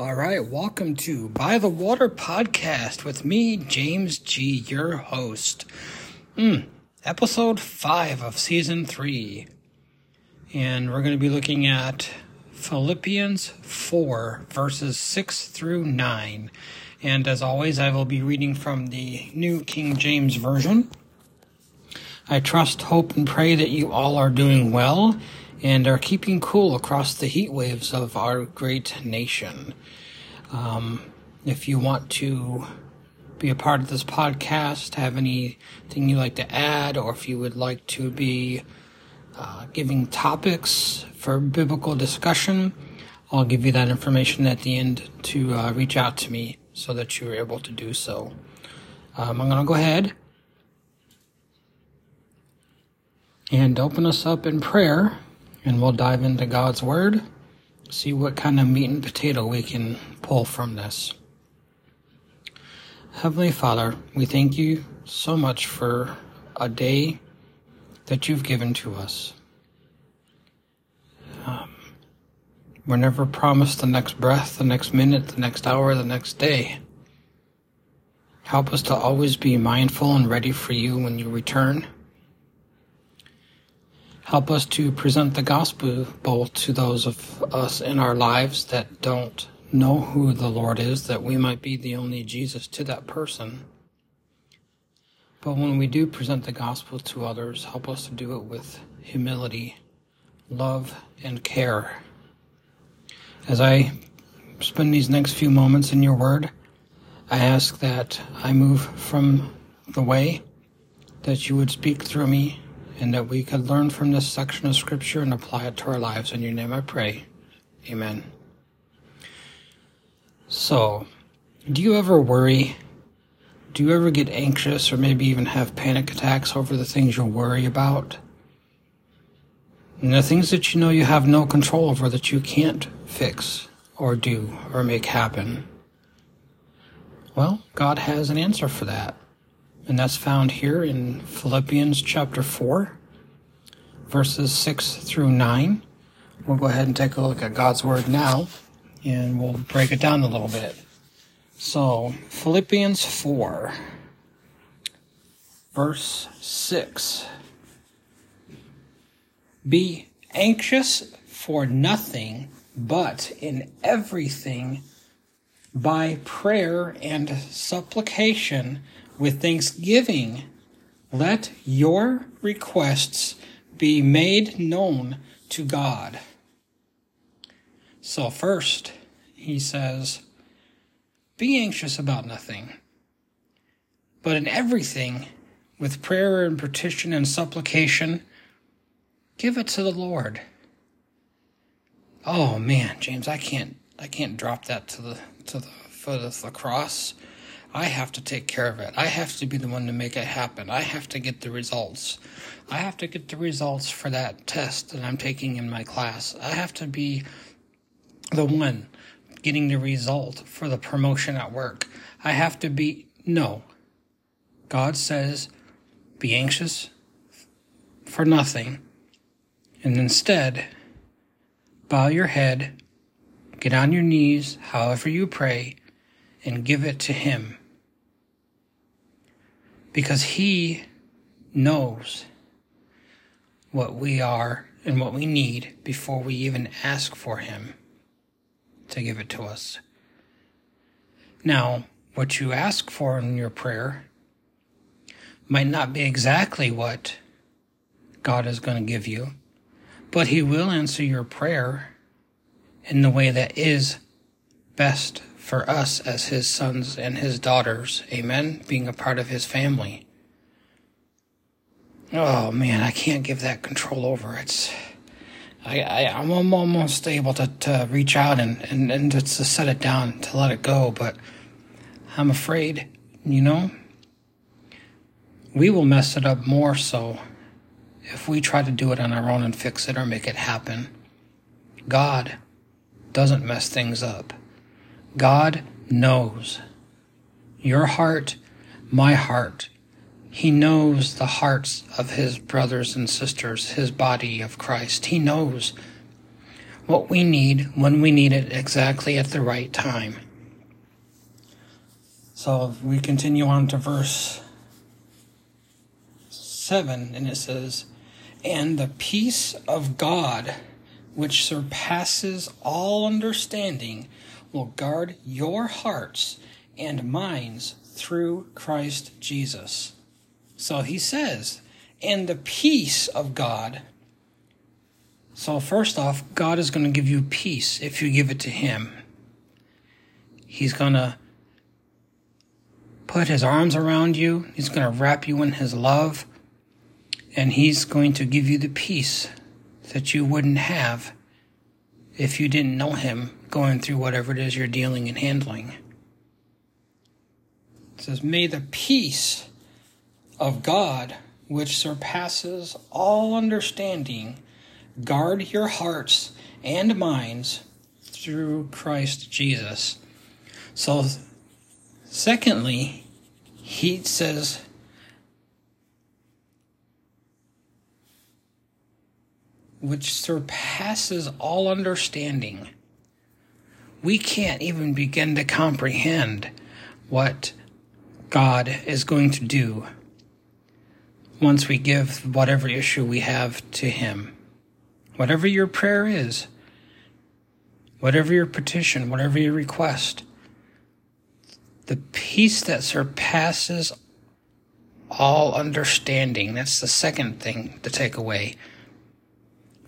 All right, welcome to By the Water podcast with me, James G., your host. Mm, episode 5 of season 3. And we're going to be looking at Philippians 4, verses 6 through 9. And as always, I will be reading from the New King James Version. I trust, hope, and pray that you all are doing well and are keeping cool across the heat waves of our great nation. Um, if you want to be a part of this podcast, have anything you'd like to add, or if you would like to be uh, giving topics for biblical discussion, I'll give you that information at the end to uh, reach out to me so that you're able to do so. Um, I'm going to go ahead and open us up in prayer, and we'll dive into God's Word see what kind of meat and potato we can pull from this. Heavenly Father, we thank you so much for a day that you've given to us. Um, we're never promised the next breath, the next minute, the next hour, the next day. Help us to always be mindful and ready for you when you return. Help us to present the gospel both to those of us in our lives that don't know who the Lord is, that we might be the only Jesus to that person. But when we do present the gospel to others, help us to do it with humility, love, and care. As I spend these next few moments in your word, I ask that I move from the way, that you would speak through me, and that we could learn from this section of Scripture and apply it to our lives. In your name I pray. Amen. So, do you ever worry? Do you ever get anxious or maybe even have panic attacks over the things you worry about? And the things that you know you have no control over that you can't fix or do or make happen. Well, God has an answer for that. And that's found here in Philippians chapter 4, verses 6 through 9. We'll go ahead and take a look at God's Word now, and we'll break it down a little bit. So, Philippians 4, verse 6. Be anxious for nothing, but in everything, by prayer and supplication, with thanksgiving, let your requests be made known to God. So, first, he says, Be anxious about nothing, but in everything, with prayer and petition and supplication, give it to the Lord. Oh man, James, I can't I can't drop that to the to the foot of the cross. I have to take care of it. I have to be the one to make it happen. I have to get the results. I have to get the results for that test that I'm taking in my class. I have to be the one getting the result for the promotion at work. I have to be, no. God says, be anxious for nothing. And instead, bow your head, get on your knees, however you pray, and give it to Him because He knows what we are and what we need before we even ask for Him to give it to us. Now, what you ask for in your prayer might not be exactly what God is going to give you, but He will answer your prayer in the way that is best for us as his sons and his daughters. Amen. Being a part of his family. Oh man, I can't give that control over. It's, I, I, I'm almost able to, to reach out and, and, and to, to set it down, to let it go, but I'm afraid, you know, we will mess it up more so if we try to do it on our own and fix it or make it happen. God doesn't mess things up. God knows your heart, my heart. He knows the hearts of his brothers and sisters, his body of Christ. He knows what we need when we need it exactly at the right time. So we continue on to verse 7, and it says, And the peace of God, which surpasses all understanding, will guard your hearts and minds through Christ Jesus. So he says, and the peace of God. So, first off, God is going to give you peace if you give it to Him. He's going to put His arms around you, He's going to wrap you in His love, and He's going to give you the peace that you wouldn't have if you didn't know Him going through whatever it is you're dealing and handling. It says, May the peace of God, which surpasses all understanding, guard your hearts and minds through Christ Jesus. So, secondly, he says, which surpasses all understanding. We can't even begin to comprehend what God is going to do once we give whatever issue we have to Him. Whatever your prayer is, whatever your petition, whatever your request, the peace that surpasses all understanding. That's the second thing to take away.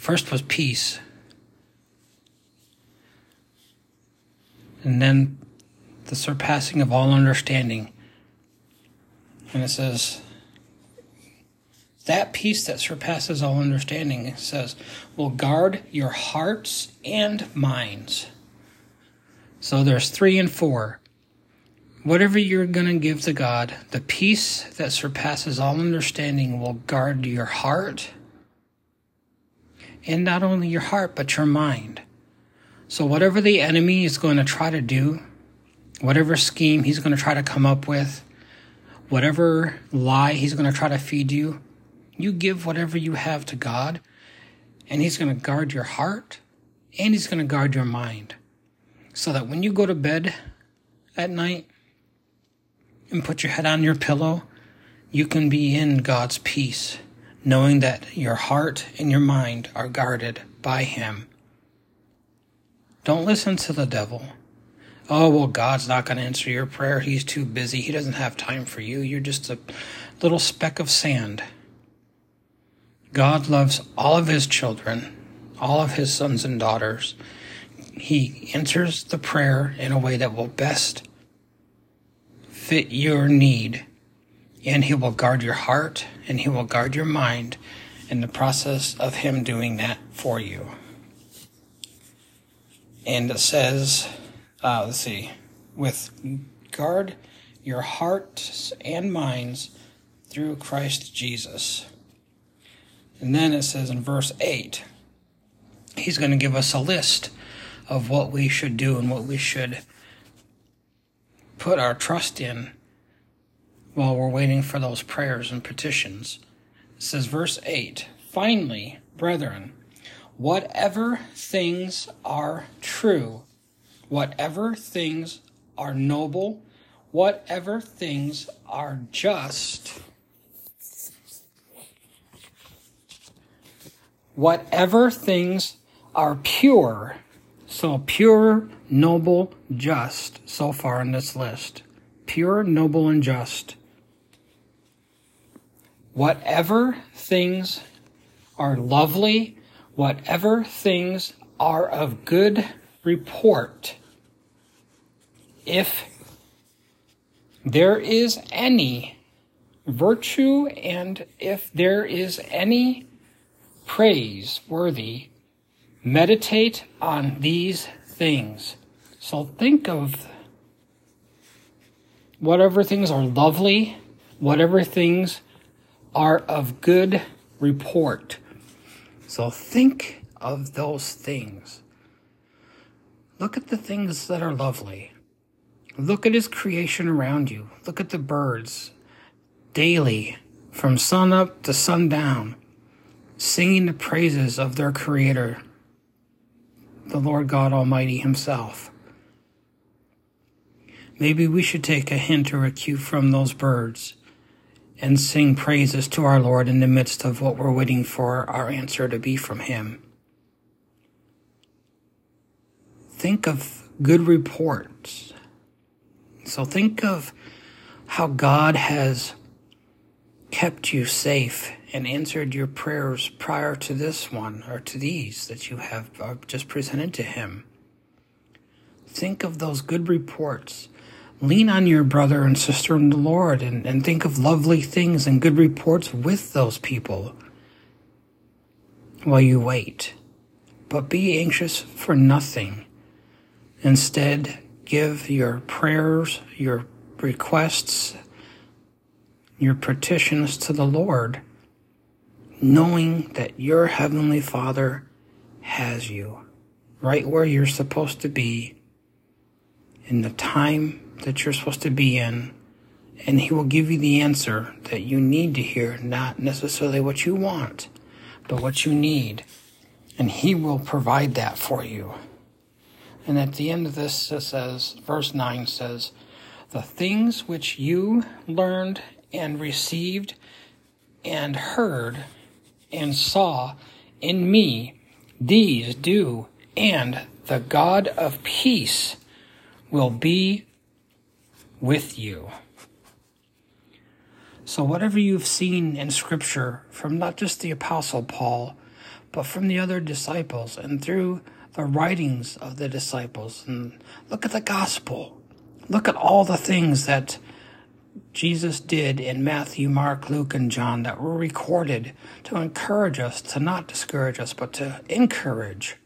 First was peace. And then the surpassing of all understanding. And it says, that peace that surpasses all understanding, it says, will guard your hearts and minds. So there's three and four. Whatever you're going to give to God, the peace that surpasses all understanding will guard your heart and not only your heart, but your mind. So, whatever the enemy is going to try to do, whatever scheme he's going to try to come up with, whatever lie he's going to try to feed you, you give whatever you have to God, and he's going to guard your heart and he's going to guard your mind. So that when you go to bed at night and put your head on your pillow, you can be in God's peace knowing that your heart and your mind are guarded by Him. Don't listen to the devil. Oh, well, God's not going to answer your prayer. He's too busy. He doesn't have time for you. You're just a little speck of sand. God loves all of His children, all of His sons and daughters. He answers the prayer in a way that will best fit your need and He will guard your heart and He will guard your mind in the process of Him doing that for you. And it says, uh, let's see, with guard your hearts and minds through Christ Jesus. And then it says in verse 8, He's going to give us a list of what we should do and what we should put our trust in while we're waiting for those prayers and petitions. It says, verse 8 Finally, brethren, whatever things are true, whatever things are noble, whatever things are just, whatever things are pure, so pure, noble, just, so far in this list. Pure, noble, and just whatever things are lovely, whatever things are of good report, if there is any virtue and if there is any praise worthy, meditate on these things. So think of whatever things are lovely, whatever things are of good report. So think of those things. Look at the things that are lovely. Look at his creation around you. Look at the birds daily from sun up to sundown, singing the praises of their creator. the Lord God Almighty Himself. Maybe we should take a hint or a cue from those birds and sing praises to our Lord in the midst of what we're waiting for our answer to be from Him. Think of good reports. So think of how God has kept you safe and answered your prayers prior to this one or to these that you have uh, just presented to Him. Think of those good reports. Lean on your brother and sister in the Lord and, and think of lovely things and good reports with those people while you wait. But be anxious for nothing. Instead, give your prayers, your requests, your petitions to the Lord, knowing that your Heavenly Father has you right where you're supposed to be in the time that you're supposed to be in, and He will give you the answer that you need to hear, not necessarily what you want, but what you need. And He will provide that for you. And at the end of this, it says, verse 9 says, The things which you learned and received and heard and saw in me, these do, and the God of peace will be with you. So, whatever you've seen in Scripture from not just the Apostle Paul, but from the other disciples and through the writings of the disciples, and look at the gospel. Look at all the things that Jesus did in Matthew, Mark, Luke, and John that were recorded to encourage us, to not discourage us, but to encourage.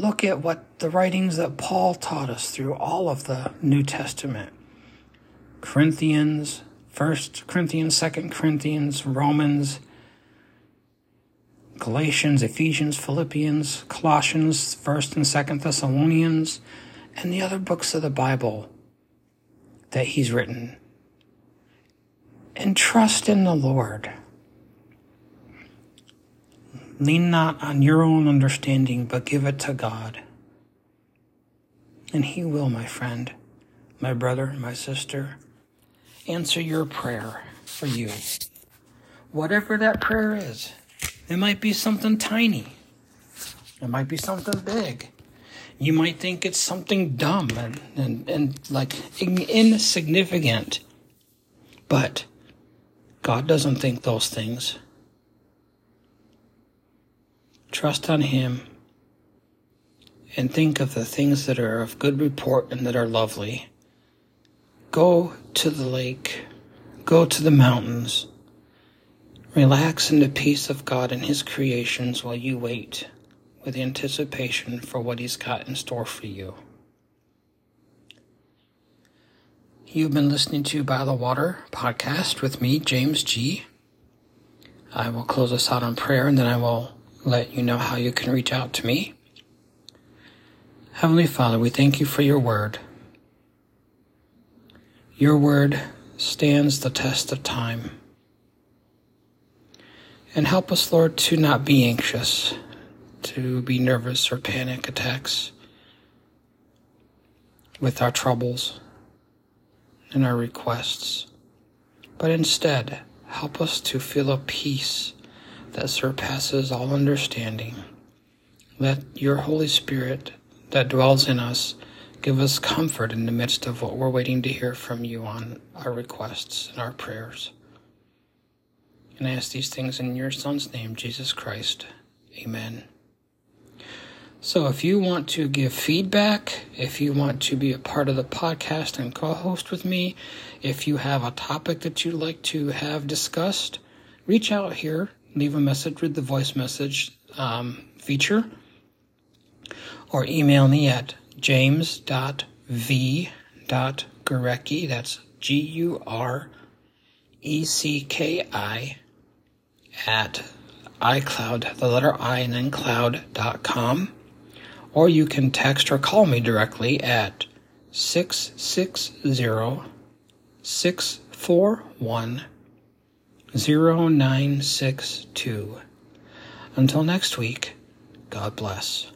Look at what the writings that Paul taught us through all of the New Testament Corinthians, 1st Corinthians, 2nd Corinthians, Romans, Galatians, Ephesians, Philippians, Colossians, 1st and 2nd Thessalonians, and the other books of the Bible that he's written and trust in the Lord. Lean not on your own understanding, but give it to God. And He will, my friend, my brother, my sister, answer your prayer for you. Whatever that prayer is, it might be something tiny, it might be something big. You might think it's something dumb and, and, and like insignificant. But God doesn't think those things. Trust on Him and think of the things that are of good report and that are lovely. Go to the lake, go to the mountains, relax in the peace of God and His creations while you wait with anticipation for what He's got in store for you. You've been listening to By the Water podcast with me, James G. I will close us out on prayer and then I will let you know how you can reach out to me. Heavenly Father, we thank you for your word. Your word stands the test of time. And help us, Lord, to not be anxious, to be nervous or panic attacks with our troubles and our requests, but instead help us to feel a peace that surpasses all understanding. Let your Holy Spirit that dwells in us give us comfort in the midst of what we're waiting to hear from you on our requests and our prayers. And I ask these things in your Son's name, Jesus Christ. Amen. So, if you want to give feedback, if you want to be a part of the podcast and co host with me, if you have a topic that you'd like to have discussed, reach out here, leave a message with the voice message um, feature, or email me at james.v.gurecki, that's G U R E C K I, at iCloud, the letter I, and then cloud.com or you can text or call me directly at 660 641 0962. Until next week, God bless.